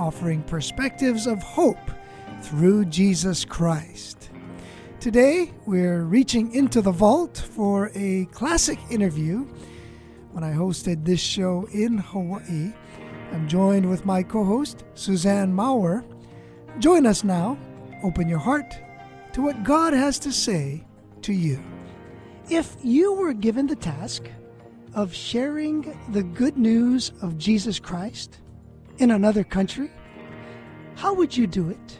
offering perspectives of hope through Jesus Christ. Today, we're reaching into the vault for a classic interview. When I hosted this show in Hawaii, I'm joined with my co host, Suzanne Maurer. Join us now. Open your heart to what God has to say to you. If you were given the task of sharing the good news of Jesus Christ, in another country, how would you do it?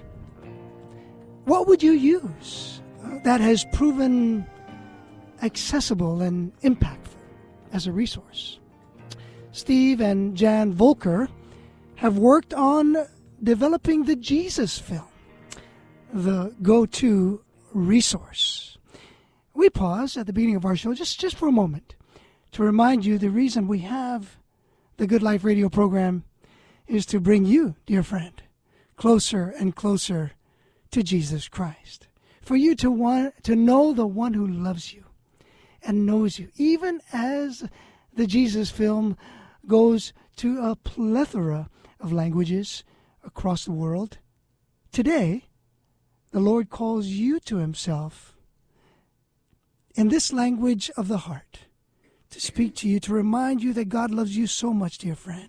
What would you use uh, that has proven accessible and impactful as a resource? Steve and Jan Volker have worked on developing the Jesus film, the go to resource. We pause at the beginning of our show just, just for a moment to remind you the reason we have the Good Life radio program is to bring you, dear friend, closer and closer to Jesus Christ. For you to want to know the one who loves you and knows you, even as the Jesus film goes to a plethora of languages across the world. Today, the Lord calls you to Himself in this language of the heart to speak to you, to remind you that God loves you so much, dear friend,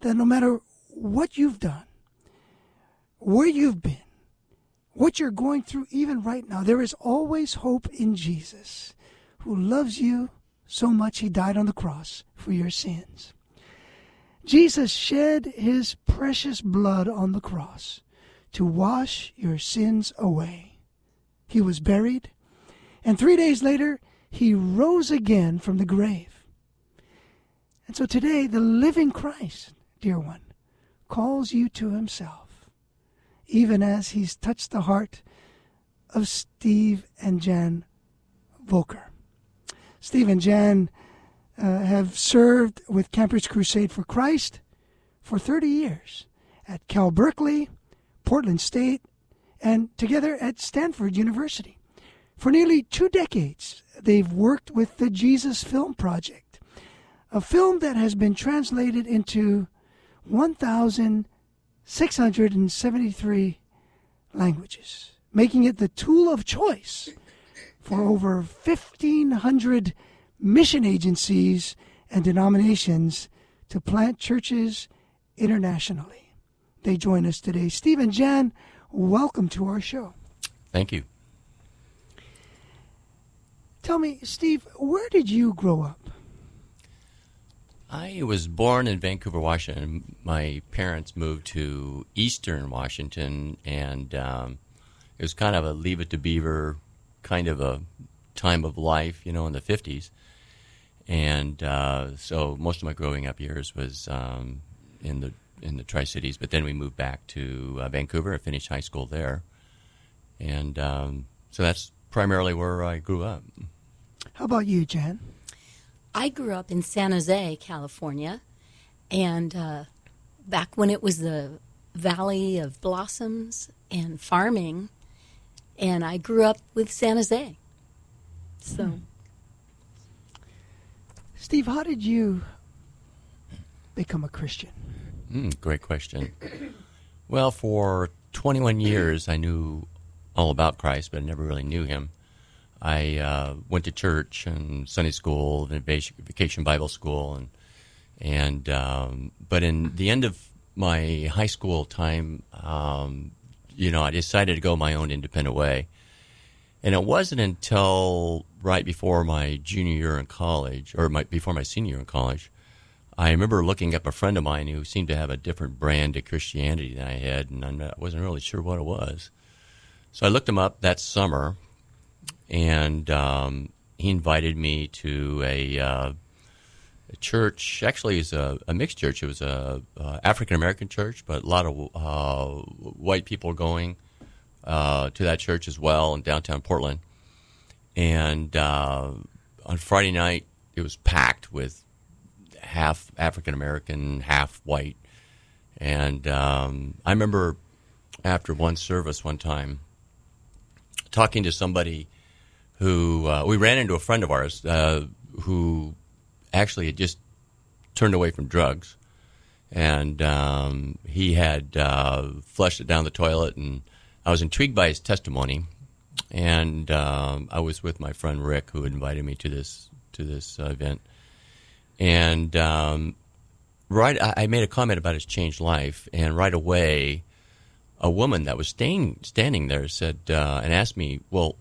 that no matter what you've done, where you've been, what you're going through, even right now, there is always hope in Jesus, who loves you so much he died on the cross for your sins. Jesus shed his precious blood on the cross to wash your sins away. He was buried, and three days later, he rose again from the grave. And so today, the living Christ, dear one, calls you to himself, even as he's touched the heart of Steve and Jan Volker. Steve and Jan uh, have served with Campus Crusade for Christ for 30 years at Cal Berkeley, Portland State, and together at Stanford University. For nearly two decades, they've worked with the Jesus Film Project, a film that has been translated into 1,673 languages, making it the tool of choice for over 1,500 mission agencies and denominations to plant churches internationally. They join us today. Steve and Jan, welcome to our show. Thank you. Tell me, Steve, where did you grow up? I was born in Vancouver, Washington. My parents moved to Eastern Washington, and um, it was kind of a leave it to beaver kind of a time of life, you know, in the 50s. And uh, so most of my growing up years was um, in the in the Tri Cities, but then we moved back to uh, Vancouver and finished high school there. And um, so that's primarily where I grew up. How about you, Jan? I grew up in San Jose, California, and uh, back when it was the Valley of Blossoms and farming, and I grew up with San Jose. So, hmm. Steve, how did you become a Christian? Mm, great question. Well, for 21 years, I knew all about Christ, but I never really knew him. I uh, went to church and Sunday school and vacation Bible school, and and um, but in the end of my high school time, um, you know, I decided to go my own independent way, and it wasn't until right before my junior year in college, or my, before my senior year in college, I remember looking up a friend of mine who seemed to have a different brand of Christianity than I had, and I wasn't really sure what it was. So I looked him up that summer, and um, he invited me to a uh, a church. Actually, it's a, a mixed church. It was a, a African American church, but a lot of uh, white people going uh, to that church as well in downtown Portland. And uh, on Friday night, it was packed with half African American, half white. And um, I remember after one service one time talking to somebody who uh, we ran into a friend of ours uh, who actually had just turned away from drugs, and um, he had uh, flushed it down the toilet, and I was intrigued by his testimony, and um, I was with my friend Rick, who invited me to this to this uh, event, and um, right, I, I made a comment about his changed life, and right away, a woman that was staying standing there said uh, and asked me, "Well,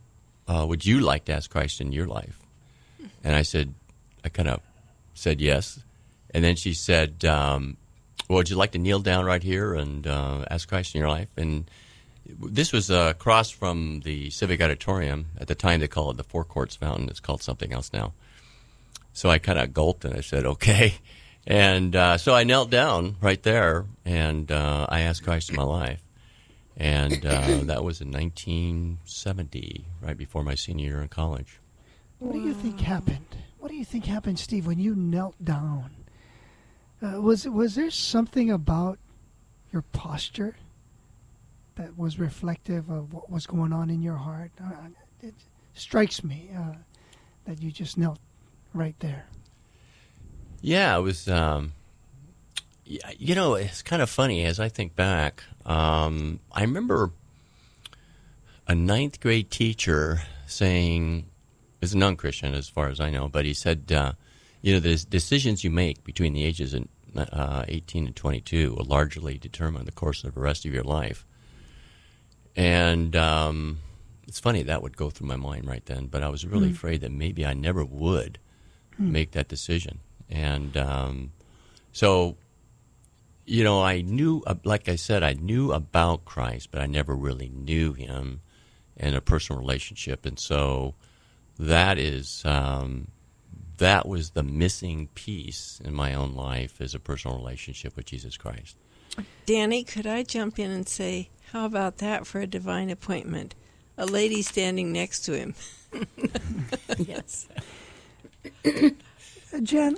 uh, would you like to ask Christ in your life?" And I said, I kind of said yes, and then she said, um, "Well, would you like to kneel down right here and uh, ask Christ in your life?" And this was across from the Civic Auditorium. At the time, they called it the Forecourt Fountain. It's called something else now. So I kind of gulped and I said, "Okay." And uh, so I knelt down right there and uh, I asked Christ in my life. And uh, that was in 1970, right before my senior year in college. What do you think happened? What do you think happened, Steve, when you knelt down? Uh, was was there something about your posture that was reflective of what was going on in your heart? Uh, it strikes me uh, that you just knelt right there. Yeah, it was. Um, you know, it's kind of funny as I think back. Um, I remember a ninth grade teacher saying, "Is a non-Christian as far as I know," but he said, uh, "You know, the decisions you make between the ages of uh, 18 and 22 will largely determine the course of the rest of your life." And um, it's funny that would go through my mind right then, but I was really mm. afraid that maybe I never would mm. make that decision, and um, so you know, I knew, uh, like I said, I knew about Christ, but I never really knew him in a personal relationship. And so that is, um, that was the missing piece in my own life is a personal relationship with Jesus Christ. Danny, could I jump in and say, how about that for a divine appointment? A lady standing next to him. yes. Jan,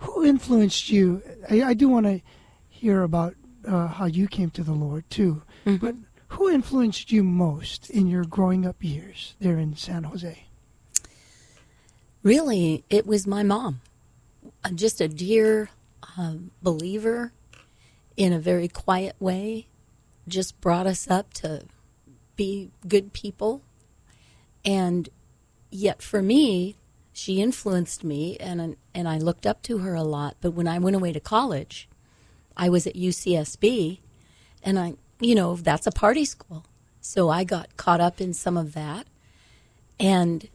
who influenced you? I, I do want to hear about uh, how you came to the Lord too. Mm-hmm. But who influenced you most in your growing up years there in San Jose? Really, it was my mom. Just a dear uh, believer in a very quiet way. Just brought us up to be good people. And yet, for me, she influenced me, and and I looked up to her a lot. But when I went away to college, I was at UCSB, and I, you know, that's a party school. So I got caught up in some of that. And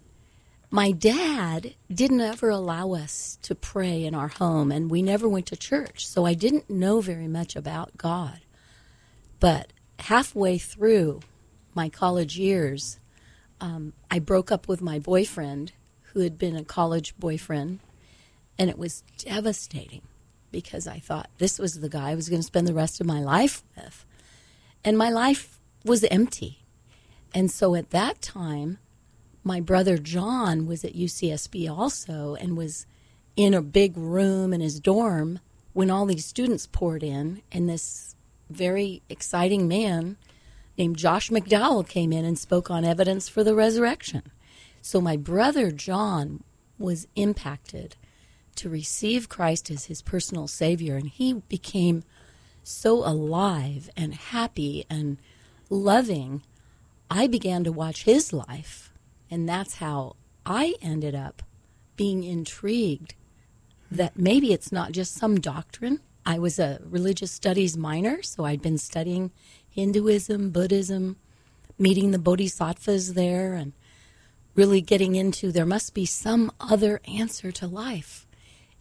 my dad didn't ever allow us to pray in our home, and we never went to church. So I didn't know very much about God. But halfway through my college years, um, I broke up with my boyfriend, who had been a college boyfriend, and it was devastating because I thought this was the guy I was going to spend the rest of my life with. And my life was empty. And so at that time, my brother John was at UCSB also and was in a big room in his dorm when all these students poured in, and this very exciting man named Josh McDowell came in and spoke on evidence for the resurrection. So my brother John was impacted to receive Christ as his personal Savior, and he became so alive and happy and loving. I began to watch his life, and that's how I ended up being intrigued that maybe it's not just some doctrine. I was a religious studies minor, so I'd been studying Hinduism, Buddhism, meeting the bodhisattvas there, and really getting into there must be some other answer to life.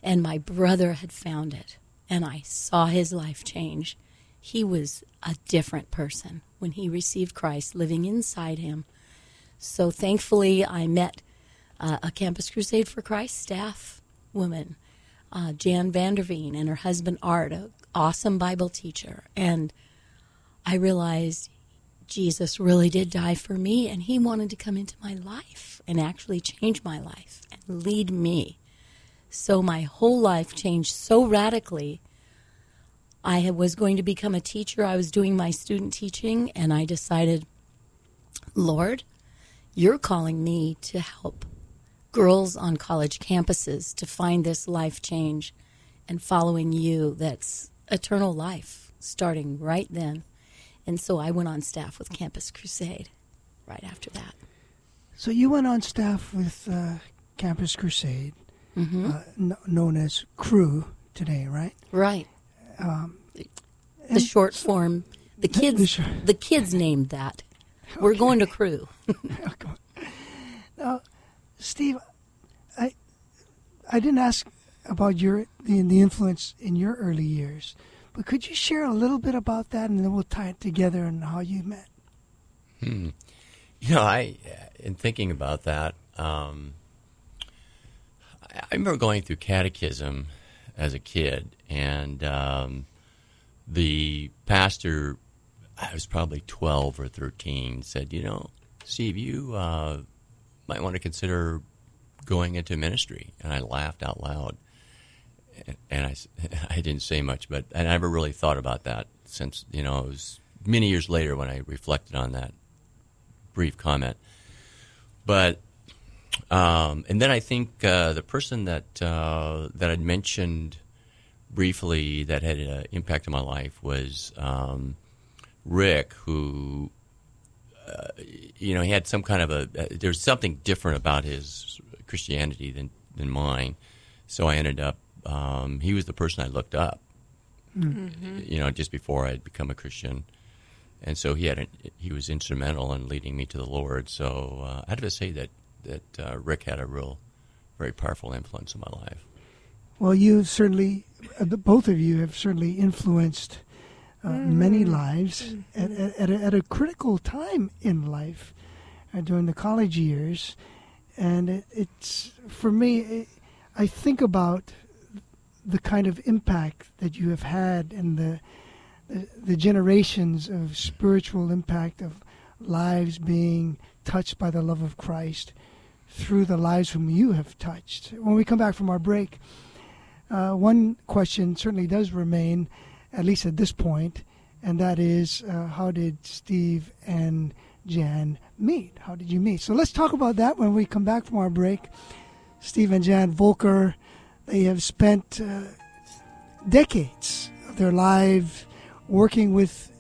And my brother had found it, and I saw his life change. He was a different person when he received Christ living inside him. So thankfully, I met uh, a Campus Crusade for Christ staff woman uh, Jan Vanderveen and her husband Art, an awesome Bible teacher. And I realized Jesus really did die for me, and He wanted to come into my life and actually change my life and lead me. So my whole life changed so radically. I was going to become a teacher. I was doing my student teaching, and I decided, Lord, you're calling me to help girls on college campuses to find this life change and following you that's eternal life starting right then. And so I went on staff with Campus Crusade right after that. So you went on staff with uh, Campus Crusade, Mm-hmm. uh, kn- known as Cru today, right? Right. Um, The and short form. The the kids. short- The kids named that. We're going to Cru. Now, Steve, I I didn't ask about your the, the influence in your early years, but could you share a little bit about that, and then we'll tie it together and how you met. Hmm. You know, I, in thinking about that, um, I remember going through catechism as a kid, and um, the pastor, I was probably 12 or 13, said, You know, Steve, you uh, might want to consider going into ministry. And I laughed out loud. And I, I didn't say much, but I never really thought about that since, you know, it was many years later when I reflected on that brief comment. But um, and then I think uh, the person that uh, that I'd mentioned briefly that had an impact on my life was um, Rick, who uh, you know he had some kind of a uh, there's something different about his Christianity than than mine. So I ended up um, he was the person I looked up. You know, just before I'd become a Christian and so he had an, he was instrumental in leading me to the Lord. So uh, I have to say that that uh, Rick had a real, very powerful influence in my life. Well, you certainly, uh, both of you have certainly influenced uh, many lives at, at, at, a, at a critical time in life uh, during the college years. And it, it's, for me, it, I think about the kind of impact that you have had and the, the, the generations of spiritual impact of lives being touched by the love of Christ through the lives whom you have touched. When we come back from our break, uh, one question certainly does remain, at least at this point, and that is uh, how did Steve and Jan meet? How did you meet? So let's talk about that when we come back from our break. Steve and Jan Volker, they have spent uh, decades of their lives working with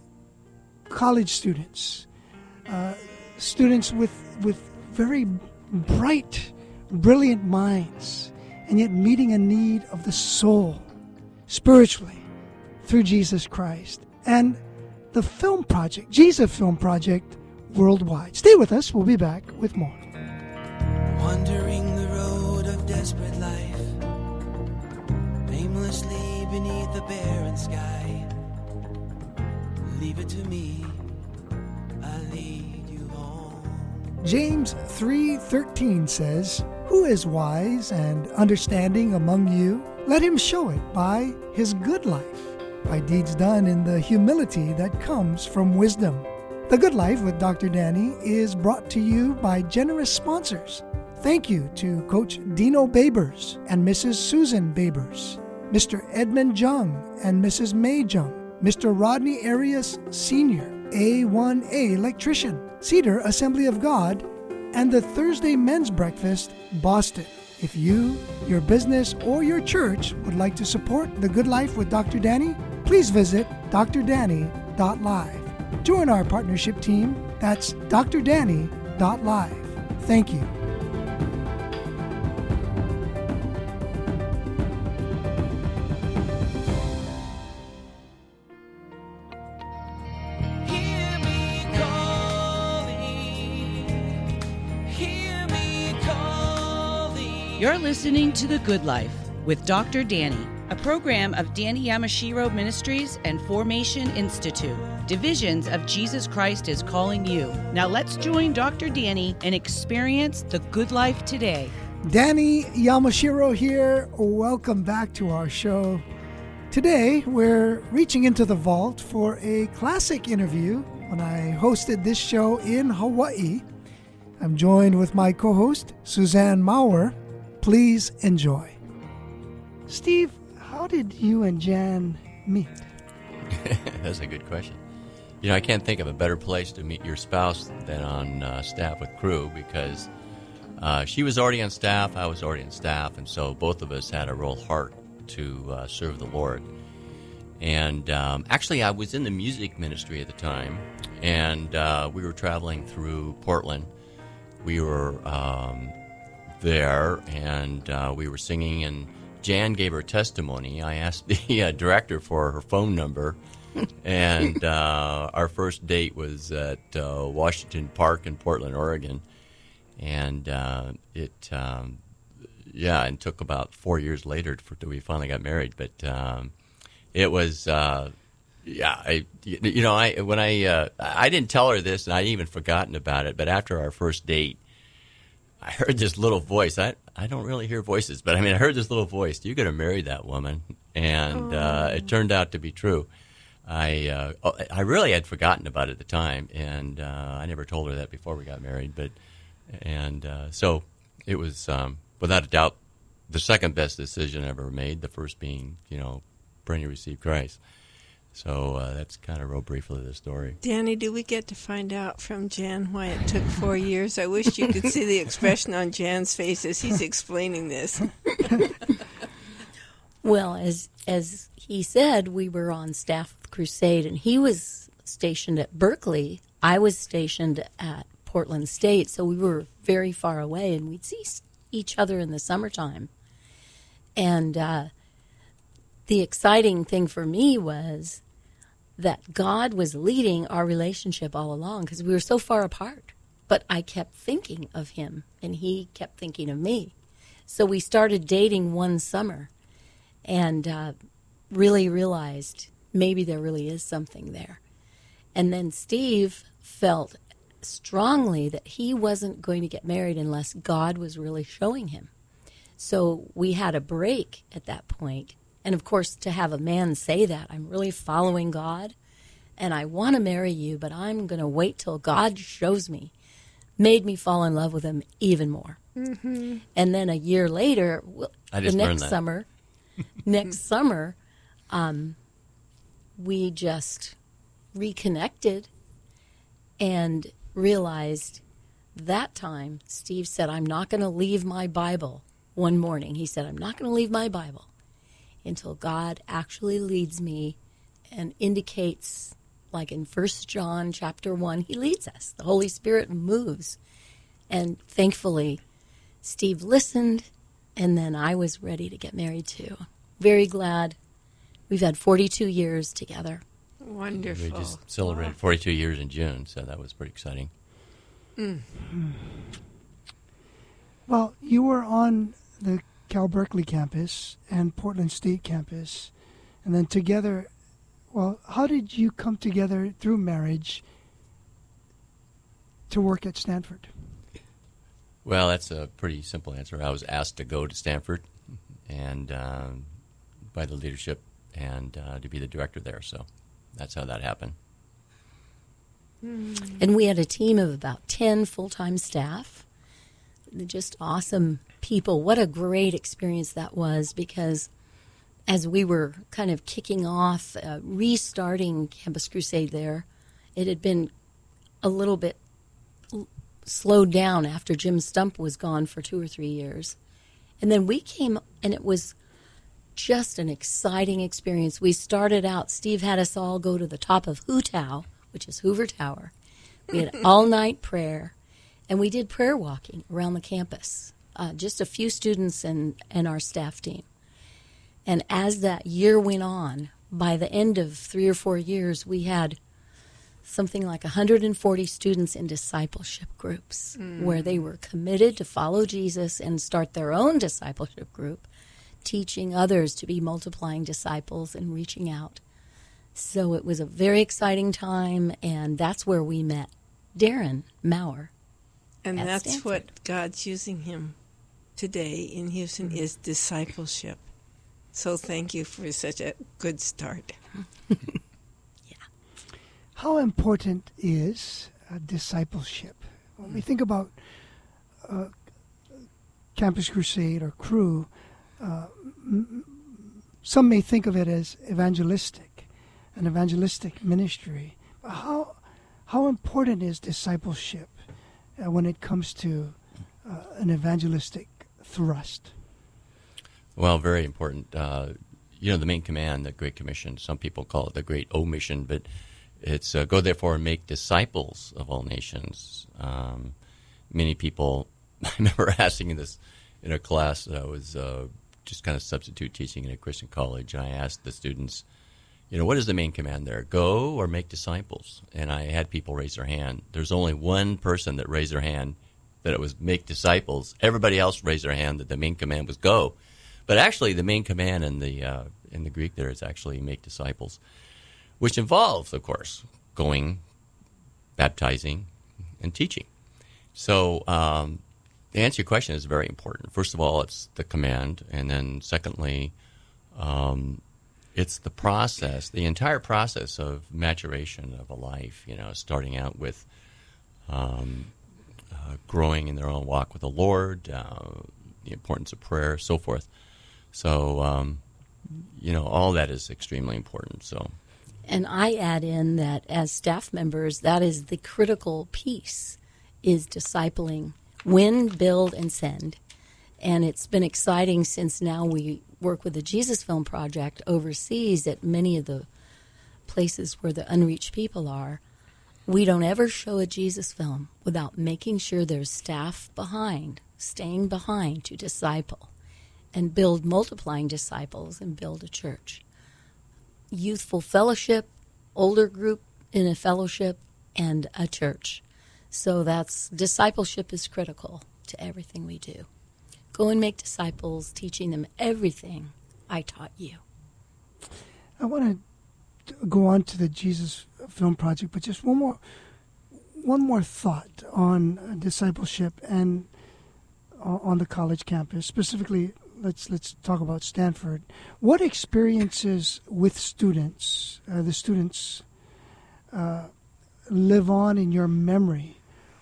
college students, uh, students with, with very bright, brilliant minds, and yet meeting a need of the soul spiritually through Jesus Christ. And the film project, Jesus Film Project Worldwide. Stay with us. We'll be back with more. Wandering the road of desperate life, aimlessly beneath the barren sky. Leave it to me, I home. James 3:13 says, "Who is wise and understanding among you? Let him show it by his good life, by deeds done in the humility that comes from wisdom." The Good Life with Dr. Danny is brought to you by generous sponsors. Thank you to Coach Dino Babers and Mrs. Susan Babers, Mr. Edmund Jung and Mrs. May Jung, Mr. Rodney Arias Sr., A1A electrician, Cedar Assembly of God, and the Thursday Men's Breakfast, Boston. If you, your business, or your church would like to support The Good Life with Dr. Danny, please visit drdanny.live. Join our partnership team. That's drdanny.live. Thank you. Listening to The Good Life with Dr. Danny, a program of Danny Yamashiro Ministries and Formation Institute. Divisions of Jesus Christ is calling you. Now let's join Dr. Danny and experience the good life today. Danny Yamashiro here. Welcome back to our show. Today, we're reaching into the vault for a classic interview when I hosted this show in Hawaii. I'm joined with my co host, Suzanne Maurer. Please enjoy. Steve, how did you and Jan meet? That's a good question. You know, I can't think of a better place to meet your spouse than on uh, staff with Cru because uh, she was already on staff, I was already on staff, and so both of us had a real heart to uh, serve the Lord. And um, actually, I was in the music ministry at the time, and uh, we were traveling through Portland. We were um, there, and uh, we were singing, and Jan gave her testimony. I asked the uh, director for her phone number, and uh, our first date was at uh, Washington Park in Portland, Oregon, and uh, it, um, yeah, and took about four years later for we finally got married. But um, it was, uh, yeah, I, you know, I when I uh, I didn't tell her this, and I'd even forgotten about it. But after our first date, I heard this little voice. I I don't really hear voices, but I mean, I heard this little voice. You're going to marry that woman, and uh, it turned out to be true. I uh, oh, I really had forgotten about it at the time, and uh, I never told her that before we got married. But and uh, so it was um, without a doubt the second best decision I ever made. The first being, you know, Brittany received Christ. So uh, that's kind of real briefly the story. Danny, do we get to find out from Jan why it took four years? I wish you could see the expression on Jan's face as he's explaining this. Well, as as he said, we were on staff with Crusade, and he was stationed at Berkeley. I was stationed at Portland State, so we were very far away, and we'd see each other in the summertime. And uh, the exciting thing for me was that God was leading our relationship all along because we were so far apart. But I kept thinking of him, and he kept thinking of me. So we started dating one summer and uh, really realized maybe there really is something there. And then Steve felt strongly that he wasn't going to get married unless God was really showing him. So we had a break at that point. And of course, to have a man say that, I'm really following God and I want to marry you, but I'm going to wait till God shows me, made me fall in love with him even more. And then a year later, the next summer, next summer, um, we just reconnected and realized that time Steve said, I'm not going to leave my Bible one morning. He said, I'm not going to leave my Bible until God actually leads me and indicates like in First John chapter 1 he leads us. The Holy Spirit moves. And thankfully Steve listened and then I was ready to get married too. Very glad. We've had 42 years together. Wonderful. We just celebrated 42 years in June, so that was pretty exciting. Mm. Well, you were on the Cal Berkeley campus and Portland State campus, and then together. Well, how did you come together through marriage to work at Stanford? Well, that's a pretty simple answer. I was asked to go to Stanford, and um, by the leadership, and uh, to be the director there. So that's how that happened. And we had a team of about 10 full time staff. They're Just awesome people. What a great experience that was because as we were kind of kicking off, uh, restarting Campus Crusade there, it had been a little bit l- slowed down after Jim Stump was gone for two or three years. And then we came, and it was just an exciting experience. We started out, Steve had us all go to the top of Hoo Tow, which is Hoover Tower. We had all night prayer, and we did prayer walking around the campus, uh, just a few students and, and our staff team. And as that year went on, by the end of three or four years, we had something like 140 students in discipleship groups where they were committed to follow Jesus and start their own discipleship group, teaching others to be multiplying disciples and reaching out. So it was a very exciting time, and that's where we met Darren Maurer. And that's Stanford. what God's using him today in Houston is discipleship. So thank you for such a good start. yeah. How important is uh, discipleship? When we think about uh, Campus Crusade or Cru, uh, m- some may think of it as evangelistic, an evangelistic ministry. But how how important is discipleship uh, when it comes to uh, an evangelistic thrust? Well, very important. Uh, you know, the main command, the Great Commission, some people call it the Great O Mission, but it's uh, go therefore and make disciples of all nations. Um, many people, I remember asking in this in a class that I was uh, just kind of substitute teaching in a Christian college, and I asked the students, you know, what is the main command there? Go or make disciples? And I had people raise their hand. There's only one person that raised their hand that it was make disciples. Everybody else raised their hand that the main command was go. But actually, the main command in the uh, in the Greek there is actually make disciples, which involves, of course, going, baptizing, and teaching. So, um, the answer to your question is very important. First of all, it's the command, and then secondly, um, it's the process, the entire process of maturation of a life. You know, starting out with um, uh, growing in their own walk with the Lord, uh, the importance of prayer, so forth. So, um, you know, all that is extremely important. So, And I add in that as staff members, that is the critical piece is discipling, win, build, and send. And it's been exciting since now we work with the Jesus Film Project overseas at many of the places where the unreached people are. We don't ever show a Jesus film without making sure there's staff behind, staying behind to disciple and build multiplying disciples and build a church. Youthful fellowship, older group in a fellowship, and a church. So that's discipleship is critical to everything we do. Go and make disciples, teaching them everything I taught you. I want to go on to the Jesus Film Project, but just one more one more thought on uh, discipleship and uh, on the college campus. Specifically, let's let's talk about Stanford. What experiences with students, uh, the students, uh, live on in your memory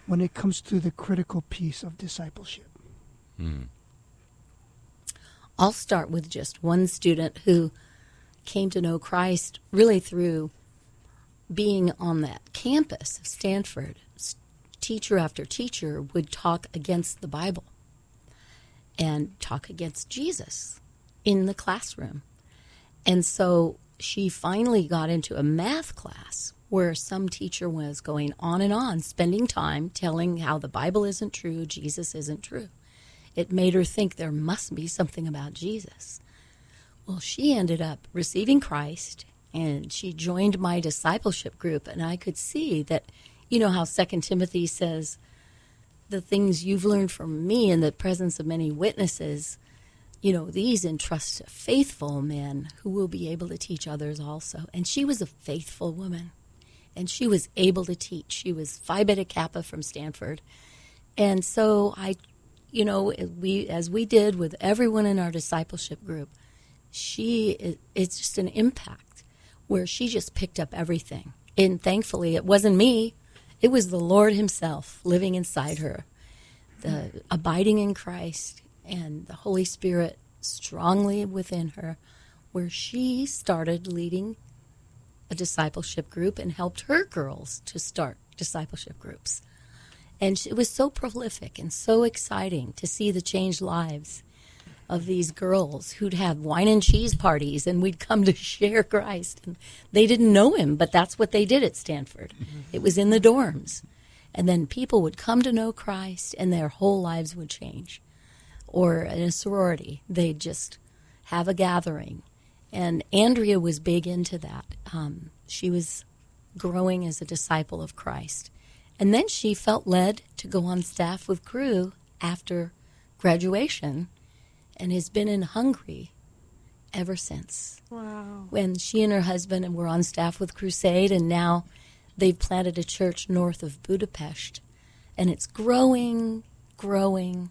when it comes to the critical piece of discipleship? hmm. I'll start with just one student who came to know Christ really through being on that campus of Stanford. Teacher after teacher would talk against the Bible and talk against Jesus in the classroom. And so she finally got into a math class where some teacher was going on and on, spending time telling how the Bible isn't true, Jesus isn't true. It made her think there must be something about Jesus. Well, she ended up receiving Christ and she joined my discipleship group and I could see that you know how second Timothy says the things you've learned from me in the presence of many witnesses you know these entrust to faithful men who will be able to teach others also. And she was a faithful woman and she was able to teach. She was phi beta kappa from stanford. And so i you know we as we did with everyone in our discipleship group she it, it's just an impact where she just picked up everything. And thankfully it wasn't me. It was the lord himself living inside her. The abiding in christ and the holy spirit strongly within her where she started leading a discipleship group and helped her girls to start discipleship groups. And it was so prolific and so exciting to see the changed lives of these girls who'd have wine and cheese parties and we'd come to share Christ. And they didn't know him, but that's what they did at Stanford. It was in the dorms. And then people would come to know Christ and their whole lives would change. Or in a sorority, they'd just have a gathering. And Andrea was big into that. Um, she was growing as a disciple of Christ. And then she felt led to go on staff with Cru after graduation and has been in Hungary ever since. Wow. When she and her husband were on staff with Crusade, and now they've planted a church north of Budapest, and it's growing, growing.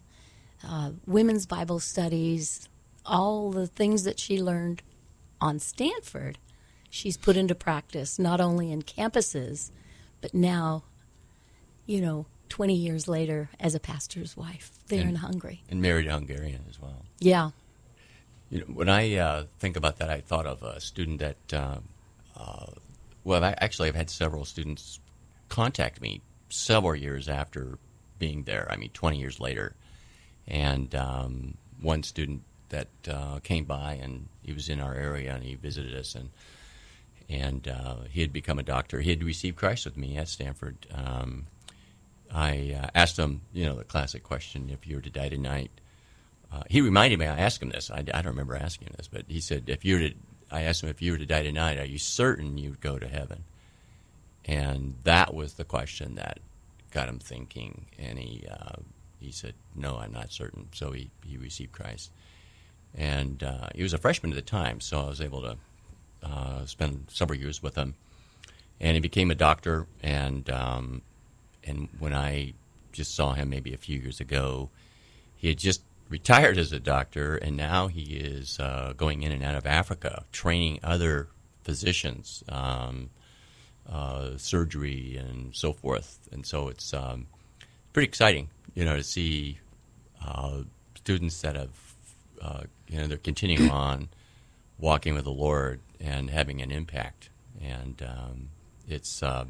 uh, women's Bible studies, all the things that she learned on Stanford, she's put into practice, not only in campuses, but now, you know, 20 years later as a pastor's wife there And- in Hungary. And married a Hungarian as well. Yeah. You know, when I uh, think about that, I thought of a student that, uh, uh, well, I, actually, I've had several students contact me several years after being there. I mean, 20 years later. And um, one student that uh, came by and he was in our area and he visited us and and uh, he had become a doctor. He had received Christ with me at Stanford. Um, I asked him, you know, the classic question: If you were to die tonight, uh, he reminded me. I asked him this. I, I don't remember asking this, but he said, "If you were to," I asked him, "If you were to die tonight, are you certain you'd go to heaven?" And that was the question that got him thinking. And he uh, he said, "No, I'm not certain." So he he received Christ, and uh, he was a freshman at the time, so I was able to uh, spend several years with him. And he became a doctor, and um, and when I just saw him maybe a few years ago, he had just retired as a doctor, and now he is uh, going in and out of Africa, training other physicians, um, uh, surgery, and so forth. And so it's um, pretty exciting, you know, to see uh, students that have, uh, you know, they're continuing on walking with the Lord and having an impact. And um, it's, uh,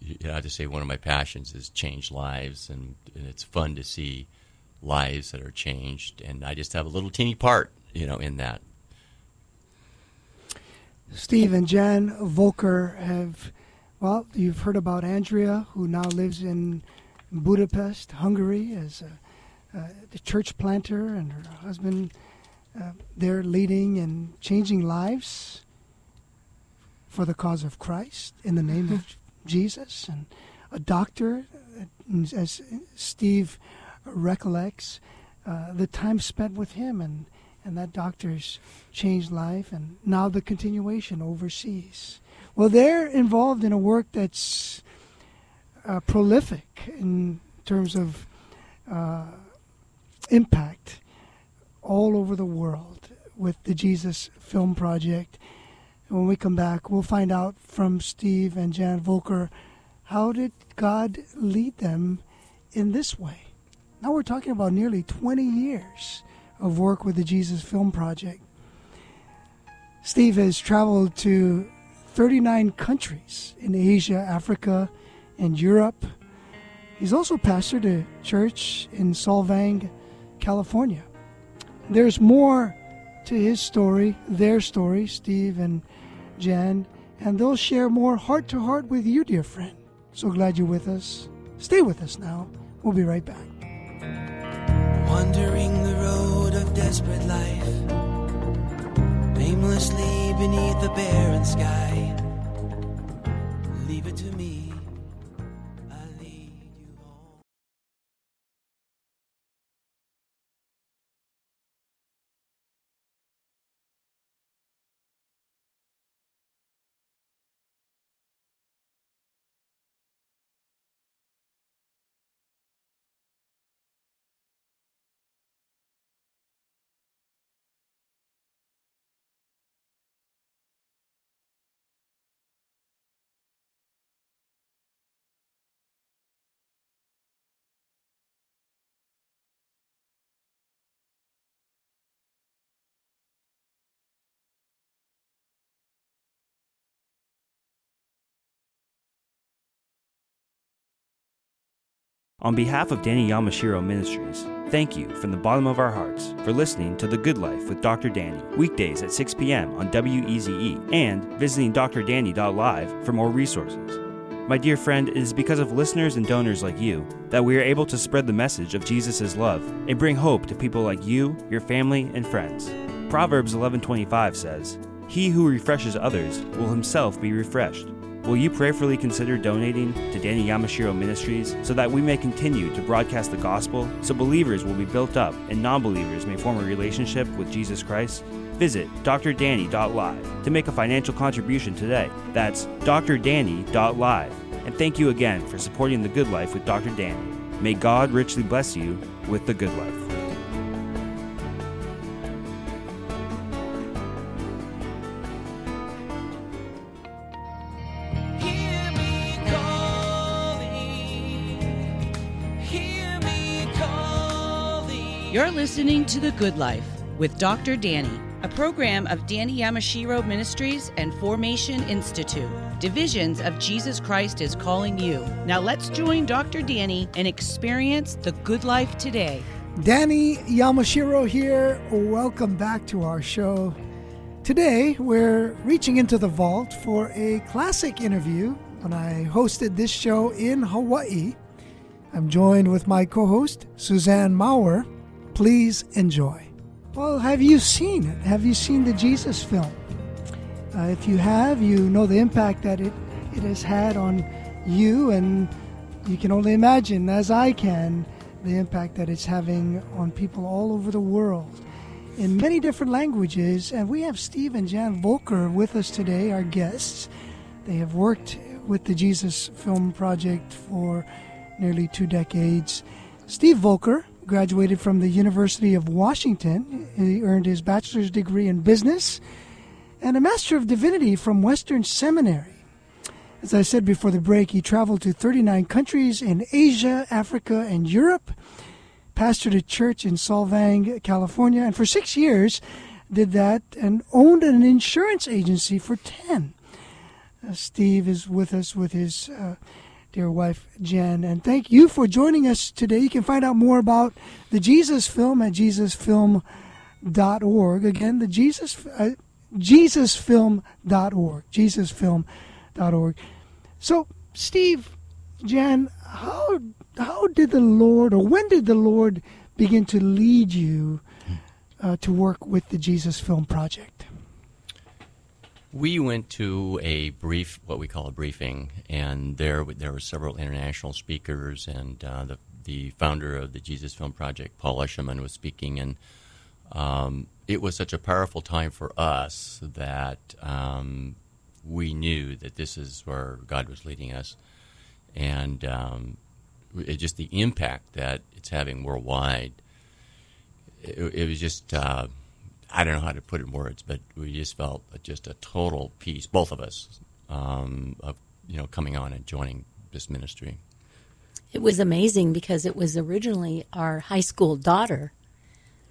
you know, I just say one of my passions is change lives, and, and it's fun to see lives that are changed. And I just have a little teeny part, you know, in that. Steve and Jan Volker have, well, you've heard about Andrea, who now lives in Budapest, Hungary, as a, uh, the church planter, and her husband. Uh, they're leading and changing lives for the cause of Christ in the name of Jesus. And a doctor, uh, as Steve recollects, uh, the time spent with him and and that doctor's changed life, and now the continuation overseas. Well, they're involved in a work that's uh, prolific in terms of uh, impact all over the world with the Jesus Film Project. When we come back, we'll find out from Steve and Jan Volker how did God lead them in this way. Now we're talking about nearly 20 years of work with the Jesus Film Project. Steve has traveled to 39 countries in Asia, Africa, and Europe. He's also pastored a church in Solvang, California. There's more to his story, their story, Steve and Jan, and they'll share more heart to heart with you, dear friend. So glad you're with us. Stay with us now. We'll be right back. Wandering the road of desperate life, aimlessly beneath the barren sky. Leave it to me, On behalf of Danny Yamashiro Ministries, thank you from the bottom of our hearts for listening to The Good Life with Dr. Danny, weekdays at 6 p.m. on WEZE, and visiting drdanny.live for more resources. My dear friend, it is because of listeners and donors like you that we are able to spread the message of Jesus' love and bring hope to people like you, your family, and friends. Proverbs 11:25 says, "He who refreshes others will himself be refreshed." Will you prayerfully consider donating to Danny Yamashiro Ministries so that we may continue to broadcast the gospel so believers will be built up and non believers may form a relationship with Jesus Christ? Visit drdanny.live to make a financial contribution today. That's drdanny.live. And thank you again for supporting the good life with Dr. Danny. May God richly bless you with The Good Life. You're listening to The Good Life with Dr. Danny, a program of Danny Yamashiro Ministries and Formation Institute. Divisions of Jesus Christ is calling you. Now let's join Dr. Danny and experience the good life today. Danny Yamashiro here. Welcome back to our show. Today, we're reaching into the vault for a classic interview when I hosted this show in Hawaii. I'm joined with my co host, Suzanne Maurer. Please enjoy. Well, have you seen it? Have you seen the Jesus film? Uh, if you have, you know the impact that it, it has had on you, and you can only imagine, as I can, the impact that it's having on people all over the world in many different languages. And we have Steve and Jan Volker with us today, our guests. They have worked with the Jesus Film Project for nearly two decades. Steve Volker graduated from the University of Washington. He earned his bachelor's degree in business and a Master of Divinity from Western Seminary. As I said before the break, he traveled to 39 countries in Asia, Africa, and Europe, pastored a church in Solvang, California, and for six years did that and owned an insurance agency for 10. Uh, Steve is with us with his uh, dear wife, Jan, and thank you for joining us today. You can find out more about the Jesus film at jesusfilm.org. Again, the Jesus. Uh, jesusfilm.org jesusfilm.org so steve Jan, how how did the lord or when did the lord begin to lead you uh, to work with the jesus film project We went to a brief, what we call a briefing, and there there were several international speakers, and uh, the the founder of the Jesus Film Project, Paul Eshleman, was speaking, and um, it was such a powerful time for us that um, we knew that this is where God was leading us, and um, it, just the impact that it's having worldwide. It, it was just. Uh, I don't know how to put it in words, but we just felt just a total peace, both of us, um, of you know coming on and joining this ministry. It was amazing because it was originally our high school daughter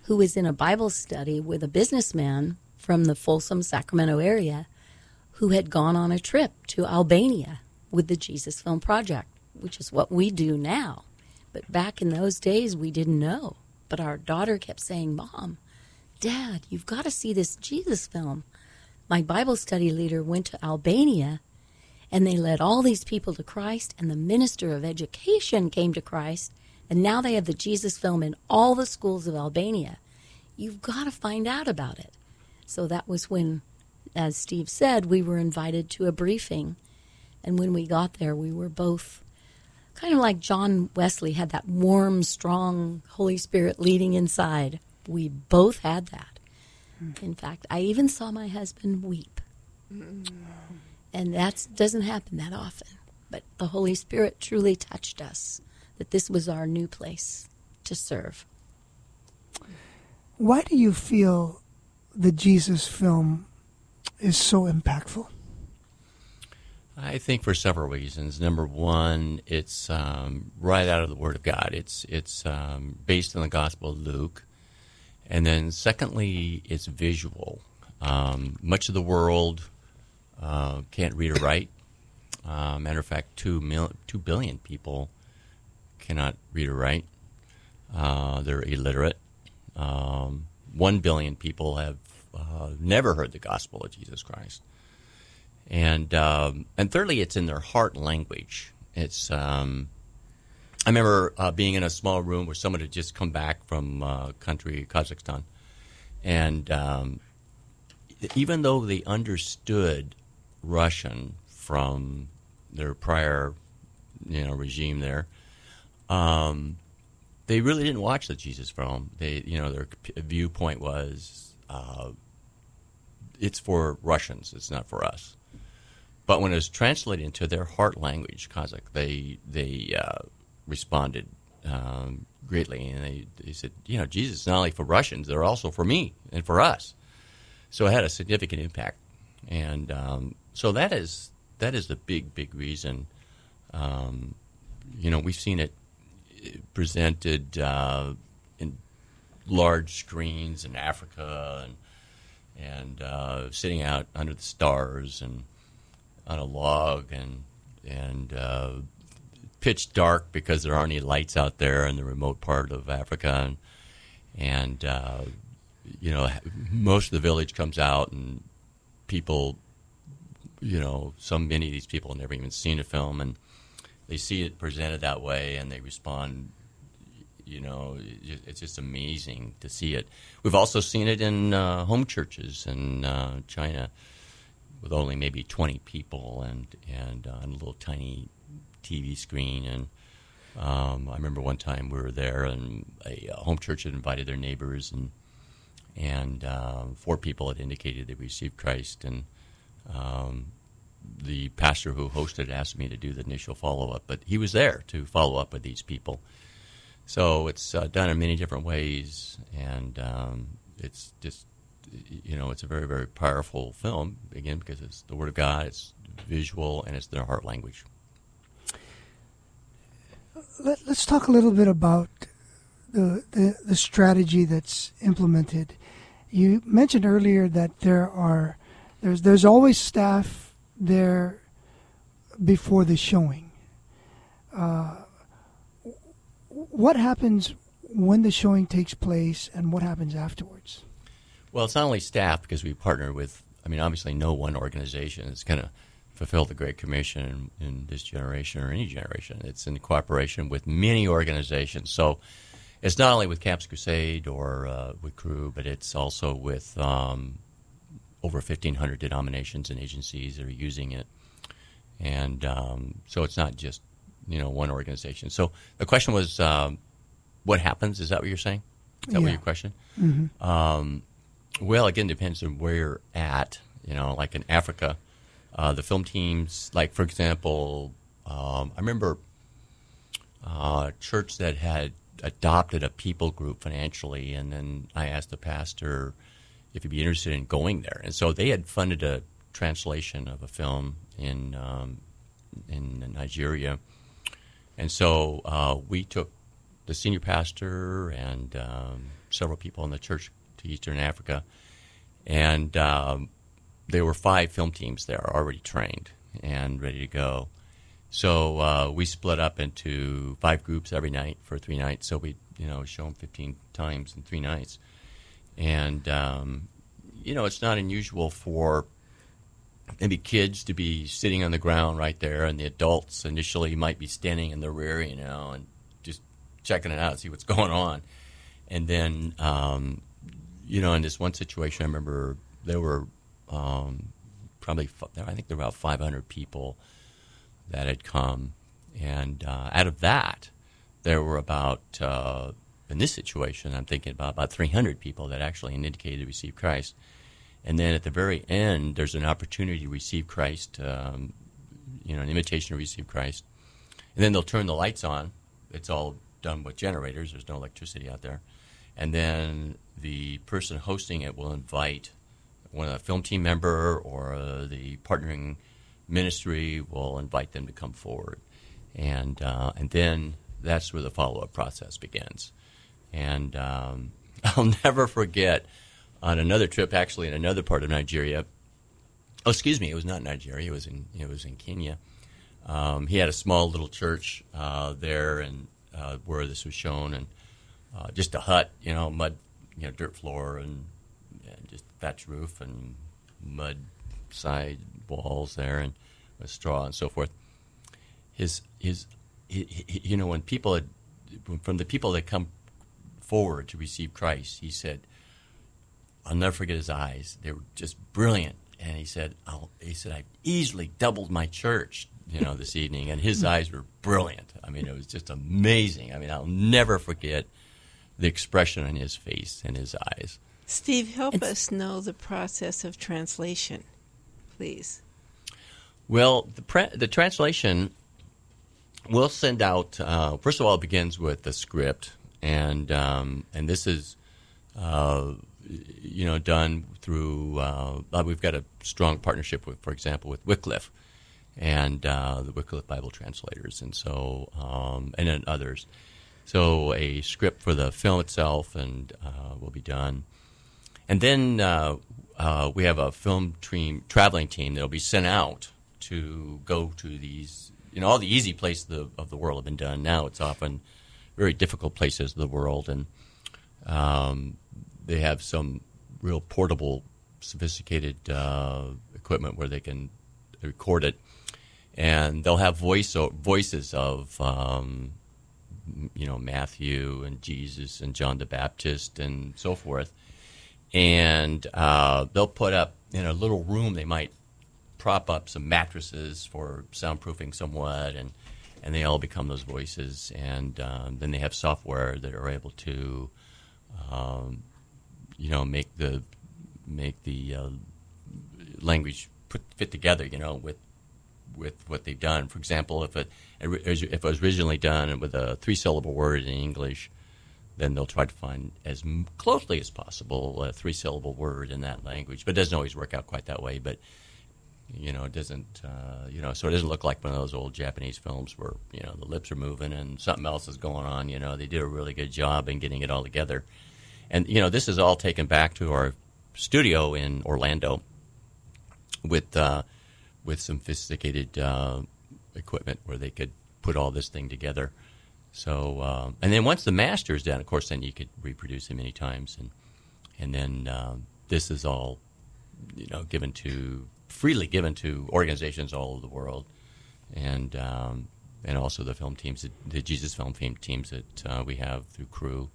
who was in a Bible study with a businessman from the Folsom, Sacramento area who had gone on a trip to Albania with the Jesus Film Project, which is what we do now. But back in those days, we didn't know. But our daughter kept saying, Mom, Dad, you've got to see this Jesus film. My Bible study leader went to Albania and they led all these people to Christ, and the minister of education came to Christ, and now they have the Jesus film in all the schools of Albania. You've got to find out about it. So that was when, as Steve said, we were invited to a briefing. And when we got there, we were both kind of like John Wesley had that warm, strong Holy Spirit leading inside. We both had that. In fact, I even saw my husband weep. And that doesn't happen that often. But the Holy Spirit truly touched us that this was our new place to serve. why do you feel the jesus film is so impactful I think for several reasons. Number one, it's um, right out of the Word of God. It's it's um, based on the Gospel of Luke, and then secondly, it's visual. Um, much of the world uh, can't read or write. Uh, matter of fact, two mil- two billion people cannot read or write. Uh, they're illiterate. Um, One billion people have uh, never heard the gospel of Jesus Christ and um, and thirdly, it's in their heart language. It's um, I remember uh, being in a small room where someone had just come back from uh, country Kazakhstan, and um, even though they understood Russian from their prior, you know, regime there, um, they really didn't watch the Jesus film. They, you know, their viewpoint was uh, it's for Russians. It's not for us. But when it was translated into their heart language, Kazakh, they they uh, responded um, greatly, and they, they said, you know, Jesus is not only for Russians, they're also for me and for us. So it had a significant impact, and um, so that is that is the big big reason. Um, you know, we've seen it presented uh, in large screens in Africa and and uh, sitting out under the stars and on a log and and uh, pitch dark because there aren't any lights out there in the remote part of Africa. And and uh, you know most of the village comes out and people you know some many of these people have never even seen a film. And they see it presented that way and they respond you know it's just amazing to see it. We've also seen it in uh, home churches in uh, china with only maybe 20 people and and uh, on a little tiny tv screen and um, i remember one time we were there and a, a home church had invited their neighbors and and uh, four people had indicated they received christ and um, the pastor who hosted asked me to do the initial follow up, but he was there to follow up with these people. So it's uh, done in many different ways, and um, it's just you know it's a very very powerful film again because it's the Word of God, it's visual, and it's their heart language. Let, us talk a little bit about the, the the strategy that's implemented. You mentioned earlier that there are there's there's always staff there before the showing. Uh, what happens when the showing takes place and what happens afterwards? Well, it's not only staff because we partner with, I mean, obviously, no one organization is going to fulfill the Great Commission in, in, this generation or any generation. It's in cooperation with many organizations. So it's not only with Campus Crusade or uh, with Cru, but it's also with um, over 1,500 denominations and agencies that are using it. And um, so it's not just, you know, one organization. So the question was, um, what happens? Is that what you're saying? Is that yeah. what your question? Mm-hmm. Um, well, again, depends on where you're at. You know, like in Africa, uh, the film teams, like for example, um, I remember uh, a church that had adopted a people group financially, and then I asked the pastor if he'd be interested in going there. And so they had funded a translation of a film in um, in Nigeria, and so uh, we took the senior pastor and um, several people in the church to Eastern Africa, and um, there were five film teams there already trained and ready to go. So uh, we split up into five groups every night for three nights. So we, you know, show them 15 times in three nights and um, you know it's not unusual for maybe kids to be sitting on the ground right there, and the adults initially might be standing in the rear, you know, and just checking it out, see what's going on, and then um, you know, in this one situation, I remember there were um, probably I think there were about 500 people that had come, and uh, out of that, there were about uh, in this situation, I'm thinking about about 300 people that actually indicated to receive Christ. And then at the very end, there's an opportunity to receive Christ, um, you know, an invitation to receive Christ. And then they'll turn the lights on. It's all done with generators, there's no electricity out there. And then the person hosting it will invite one of a film team member or uh, the partnering ministry will invite them to come forward. And, uh, and then that's where the follow up process begins. And um, I'll never forget on another trip, actually in another part of Nigeria. Oh, excuse me, it was not Nigeria. It was in it was in Kenya. Um, he had a small little church uh, there, and uh, where this was shown, and uh, just a hut, you know, mud, you know, dirt floor, and, thatch roof, and mud side walls there, and straw and so forth. His his, he, he, you know, when people had, from the people that come forward to receive Christ, he said, I'll never forget his eyes. They were just brilliant. And he said, I'll, he said, I easily doubled my church, you know, this evening. And his eyes were brilliant. I mean, it was just amazing. I mean, I'll never forget the expression on his face and his eyes. Steve, help It's- us know the process of translation, please. Well, the, pre- the translation we'll send out. Uh, first of all, it begins with the script, and um, and this is, uh, you know, done through. Uh, uh, we've got a strong partnership with, for example, with Wycliffe, and uh, the Wycliffe Bible translators, and so um, and then others. So a script for the film itself, and uh, will be done, and then uh, uh, we have a film team, traveling team that'll be sent out to go to these. You know, all the easy places of the, of the world have been done. Now it's often very difficult places of the world, and um, they have some real portable, sophisticated uh, equipment where they can record it, and they'll have voice voices of um, you know Matthew and Jesus and John the Baptist and so forth, and uh, they'll put up in a little room. They might prop up some mattresses for soundproofing somewhat, and and they all become those voices. And um, then they have software that are able to, um, you know, make the make the uh, language put, fit together. You know, with with what they've done. For example, if it if it was originally done with a three syllable word in English, then they'll try to find as closely as possible a three syllable word in that language. But it doesn't always work out quite that way. But you know, it doesn't, uh, you know, so it doesn't look like one of those old Japanese films where, you know, the lips are moving and something else is going on. You know, they did a really good job in getting it all together. And, you know, this is all taken back to our studio in Orlando with, uh, with some sophisticated uh, equipment where they could put all this thing together. So, uh, and then once the master is done, of course, then you could reproduce it many times. And, and then uh, this is all, you know, given to freely given to organizations all over the world, and um, and also the film teams, the Jesus film teams that uh, we have through Cru.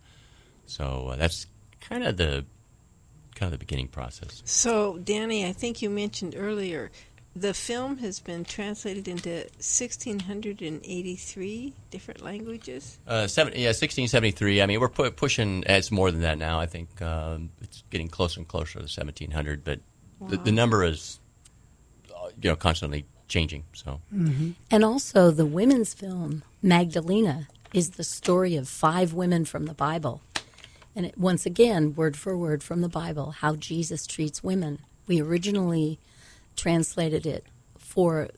So uh, that's kind of the kind of the beginning process. So, Danny, I think you mentioned earlier the film has been translated into 1683 different languages. Uh, seven, yeah, 1673. I mean, we're pu- pushing. It's more than that now. I think um, it's getting closer and closer to 1700. But wow. the, the, number is you know constantly changing. So, mm-hmm. and also the women's film Magdalena is the story of five women from the Bible, and it, once again, word for word from the Bible, how Jesus treats women. We originally translated it for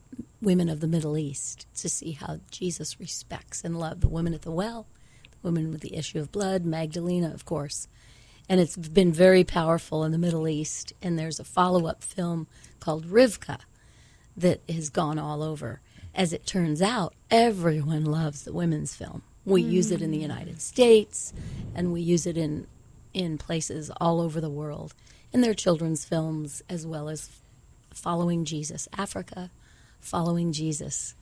women of the Middle East to see how Jesus respects and loves the women at the well, the women with the issue of blood, Magdalena, of course. And it's been very powerful in the Middle East. And there's a follow up film called Rivka, that has gone all over. As it turns out, everyone loves the women's film. We mm. use it in the United States, and we use it in in places all over the world. And they're children's films as well as following Jesus, Africa, following Jesus,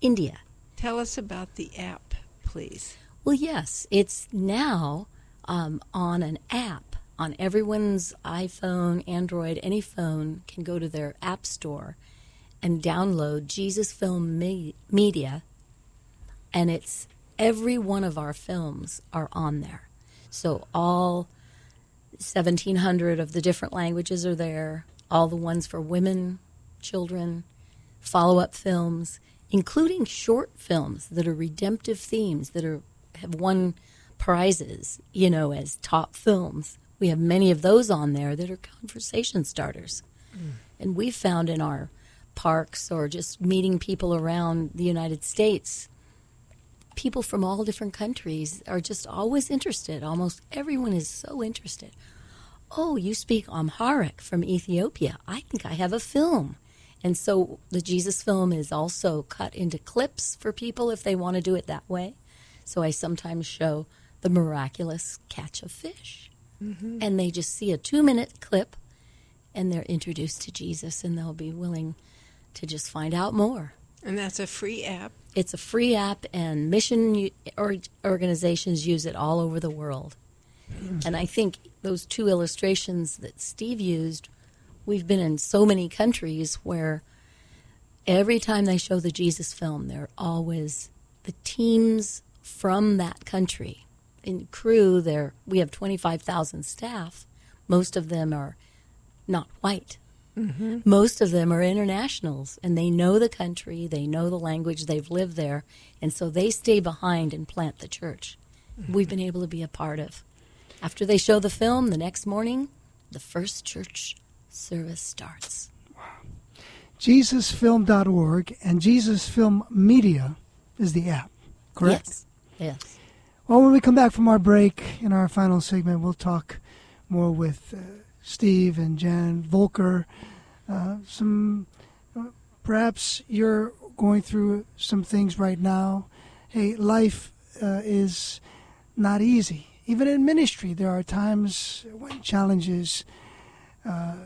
India. Tell us about the app, please. Well, yes, it's now um, on an app on everyone's iPhone, Android, any phone can go to their app store and download Jesus Film Me- Media, and it's every one of our films are on there. So all 1,700 of the different languages are there, all the ones for women, children, follow up films, including short films that are redemptive themes that are have won prizes, you know, as top films. We have many of those on there that are conversation starters. Mm. And we found in our parks or just meeting people around the United States, people from all different countries are just always interested. Almost everyone is so interested. Oh, you speak Amharic from Ethiopia. I think I have a film. And so the Jesus film is also cut into clips for people if they want to do it that way. So I sometimes show the miraculous catch of fish. Mm-hmm. And they just see a two minute clip and they're introduced to Jesus and they'll be willing to just find out more. And that's a free app. It's a free app, and mission organizations use it all over the world. And I think those two illustrations that Steve used, we've been in so many countries where every time they show the Jesus film, they're always the teams from that country. In Cru, there we have 25,000 staff. Most of them are not white mm-hmm. Most of them are internationals and they know the country, they know the language, they've lived there, and so they stay behind and plant the church. Mm-hmm. We've been able to be a part of. After they show the film, the next morning, the first church service starts. JesusFilm.org and Jesus Film Media is the app, correct? Yes. Yes. Well, when we come back from our break in our final segment, we'll talk more with uh, Steve and Jan Volker. Uh, some, uh, perhaps you're going through some things right now. Hey, life uh, is not easy. Even in ministry, there are times when challenges uh,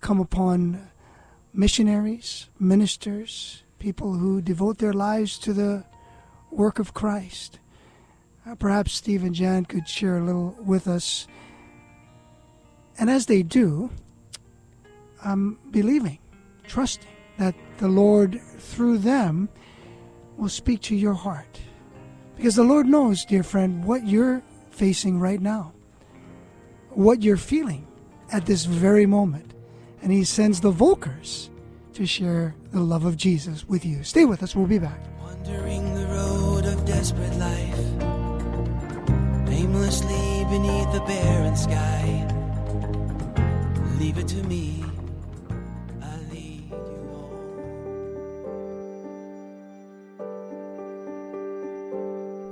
come upon missionaries, ministers, people who devote their lives to the work of Christ. Uh, perhaps Steve and Jan could share a little with us. And as they do, I'm believing, trusting that the Lord, through them, will speak to your heart. Because the Lord knows, dear friend, what you're facing right now, what you're feeling at this very moment. And He sends the Volkers to share the love of Jesus with you. Stay with us, we'll be back. Wandering the road of desperate life, aimlessly beneath barren sky. Leave it to me.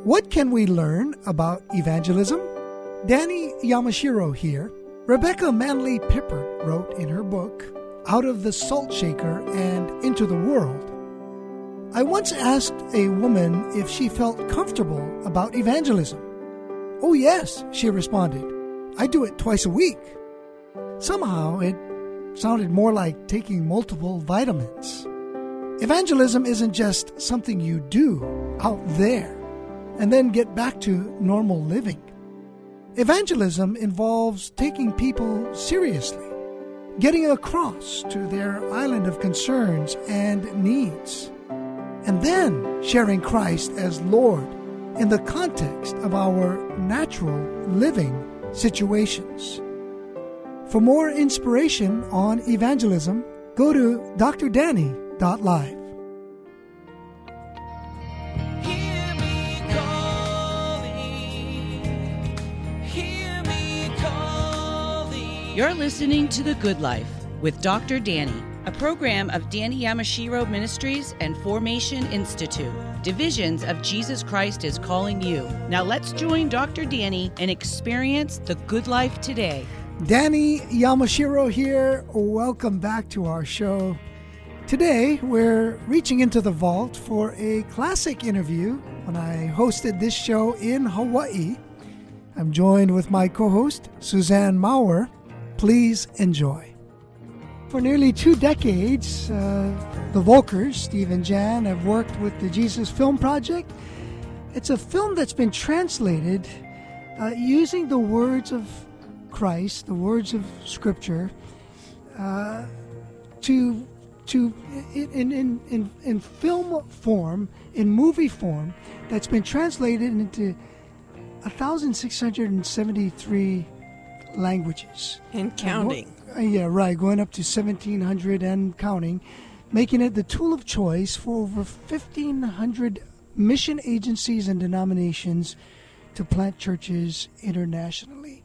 What can we learn about evangelism? Danny Yamashiro here. Rebecca Manley Pippert wrote in her book, Out of the Salt Shaker and Into the World. I once asked a woman if she felt comfortable about evangelism. Oh, yes, she responded. I do it twice a week. Somehow it sounded more like taking multiple vitamins. Evangelism isn't just something you do out there and then get back to normal living. Evangelism involves taking people seriously, getting across to their island of concerns and needs, and then sharing Christ as Lord in the context of our natural living situations. For more inspiration on evangelism, go to drdanny.live. You're listening to The Good Life with Dr. Danny, a program of Danny Yamashiro Ministries and Formation Institute. Divisions of Jesus Christ is calling you. Now let's join Dr. Danny and experience the good life today. Danny Yamashiro here. Welcome back to our show. Today, we're reaching into the vault for a classic interview when I hosted this show in Hawaii. I'm joined with my co host, Suzanne Maurer. Please enjoy. For nearly two decades, uh, the Volkers, Steve and Jan, have worked with the Jesus Film Project. It's a film that's been translated uh, using the words of Christ, the words of Scripture, uh, to to in, in, in, in film form, in movie form, that's been translated into 1,673 languages. And counting. Uh, yeah, right, going up to 1700 and counting, making it the tool of choice for over 1500 mission agencies and denominations to plant churches internationally.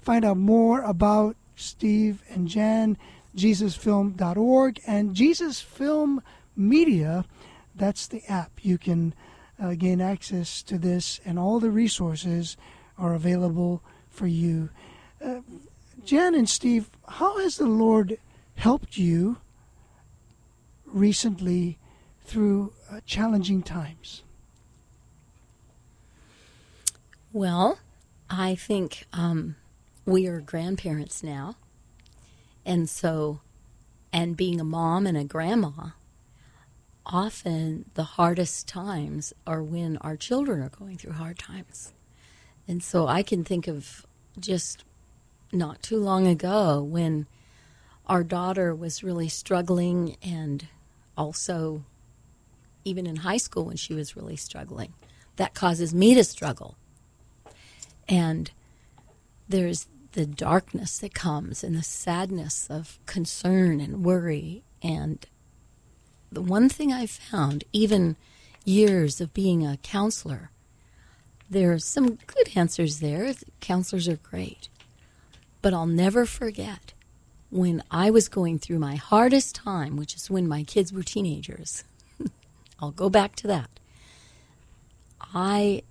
Find out more about Steve and Jan, JesusFilm.org, and Jesus Film Media. That's the app. You can uh, gain access to this, and all the resources are available for you. Uh, Jan and Steve, how has the Lord helped you recently through uh, challenging times? Well, I think um, we are grandparents now. And so, and being a mom and a grandma, often the hardest times are when our children are going through hard times. And so I can think of just not too long ago when our daughter was really struggling and also even in high school when she was really struggling. That causes me to struggle. And there's the darkness that comes and the sadness of concern and worry. And the one thing I found, even years of being a counselor, there are some good answers there. Counselors are great. But I'll never forget when I was going through my hardest time, which is when my kids were teenagers. I'll go back to that. I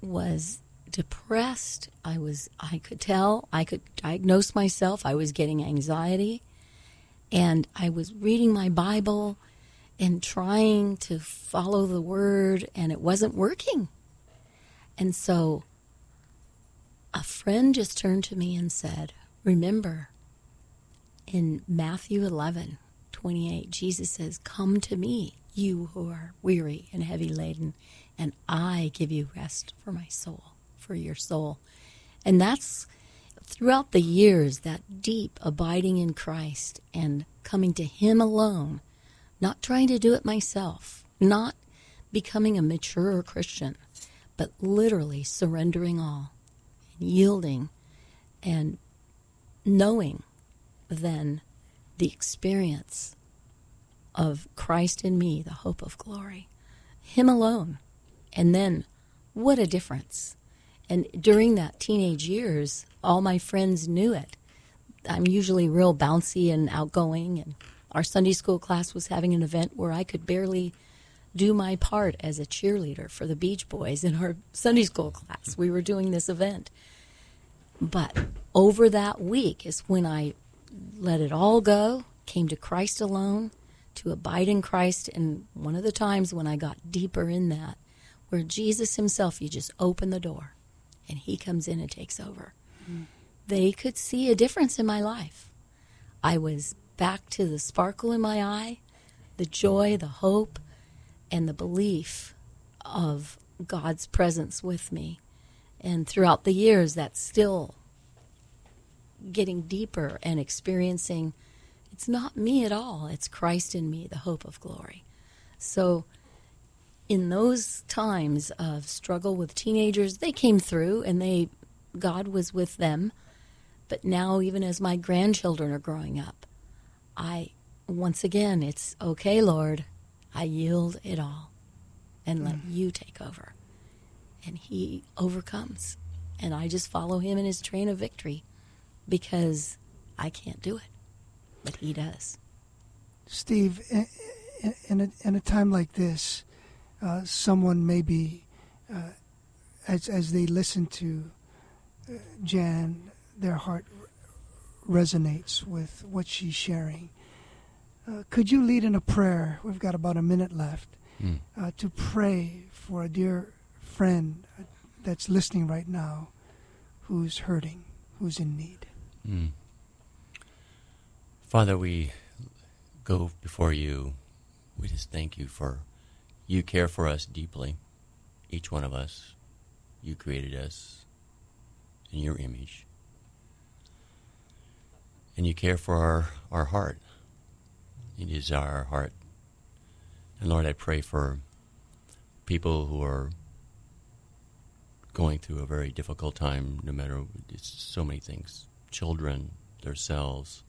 was depressed. I was I could tell, I could diagnose myself. I was getting anxiety and I was reading my Bible and trying to follow the word and it wasn't working. And so a friend just turned to me and said, "Remember in Matthew 11, 28, Jesus says, Come to me, you who are weary and heavy laden, and I give you rest for my soul, for your soul. And that's throughout the years, that deep abiding in Christ and coming to Him alone, not trying to do it myself, not becoming a mature Christian, but literally surrendering all yielding and knowing then the experience of Christ in me, the hope of glory. Him alone. And then, what a difference. And during that teenage years, all my friends knew it. I'm usually real bouncy and outgoing, and our Sunday school class was having an event where I could barely do my part as a cheerleader for the Beach Boys in our Sunday school class. We were doing this event. But over that week is when I let it all go, came to Christ alone, to abide in Christ. And one of the times when I got deeper in that, where Jesus Himself, you just open the door and He comes in and takes over. Mm. They could see a difference in my life. I was back to the sparkle in my eye, the joy, the hope, and the belief of God's presence with me. And throughout the years, that's still getting deeper and experiencing it's not me at all, it's Christ in me, the hope of glory. So, in those times of struggle with teenagers, they came through and they God was with them. But now even as my grandchildren are growing up, I once again it's okay, Lord, I yield it all and let mm. you take over. And he overcomes. And I just follow him in his train of victory because I can't do it, but he does. Steve, in, a, in a time like this, uh, someone maybe, uh, as, as they listen to uh, Jan, their heart resonates with what she's sharing. Uh, could you lead in a prayer? We've got about a minute left mm. to pray for a dear friend uh, that's listening right now who's hurting, who's in need. Mm. Father, we go before you. We just thank you for you care for us deeply, each one of us. You created us in your image. And you care for our, our heart. You desire our heart. And Lord, I pray for people who are going through a very difficult time, no matter it's so many things children, themselves,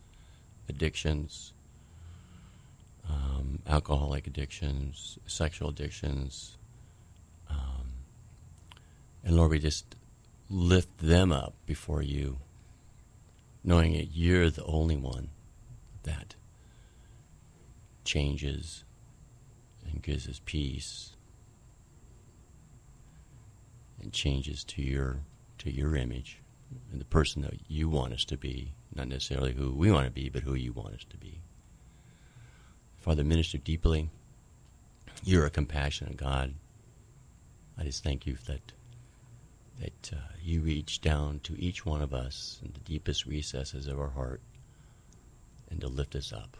addictions, um, alcoholic addictions, sexual addictions. Um, and Lord, we just lift them up before you, knowing that you're the only one that changes and gives us peace and changes to your to your image and the person that you want us to be, not necessarily who we want to be, but who you want us to be. Father, minister deeply. You're a compassionate God. I just thank you that that uh, you reach down to each one of us in the deepest recesses of our heart and to lift us up.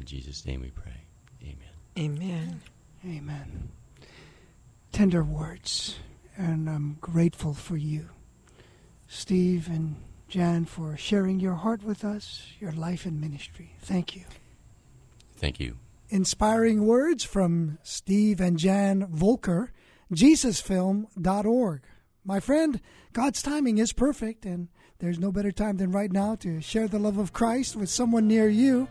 In Jesus' name we pray. Amen. Amen. Amen tender words, and I'm grateful for you, Steve and Jan, for sharing your heart with us, your life and ministry. Thank you. Thank you. Inspiring words from Steve and Jan Volker, jesusfilm.org. My friend, God's timing is perfect, and there's no better time than right now to share the love of Christ with someone near you.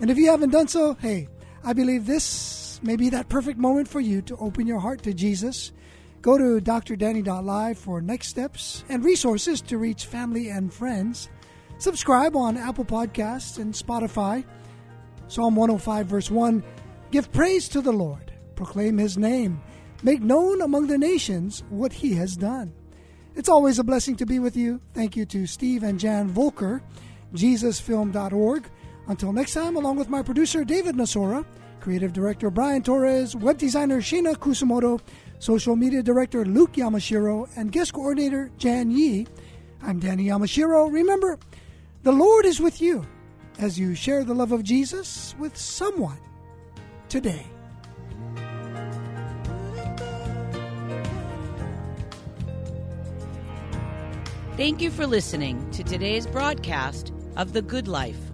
And if you haven't done so, hey, I believe this may be that perfect moment for you to open your heart to Jesus. Go to drdanny.live for next steps and resources to reach family and friends. Subscribe on Apple Podcasts and Spotify. Psalm 105, verse 1 Give praise to the Lord, proclaim his name, make known among the nations what he has done. It's always a blessing to be with you. Thank you to Steve and Jan Volker, JesusFilm.org. Until next time, along with my producer David Nasora, creative director Brian Torres, web designer Shina Kusumoto, social media director Luke Yamashiro, and guest coordinator Jan Yi, I'm Danny Yamashiro. Remember, the Lord is with you as you share the love of Jesus with someone today. Thank you for listening to today's broadcast of The Good Life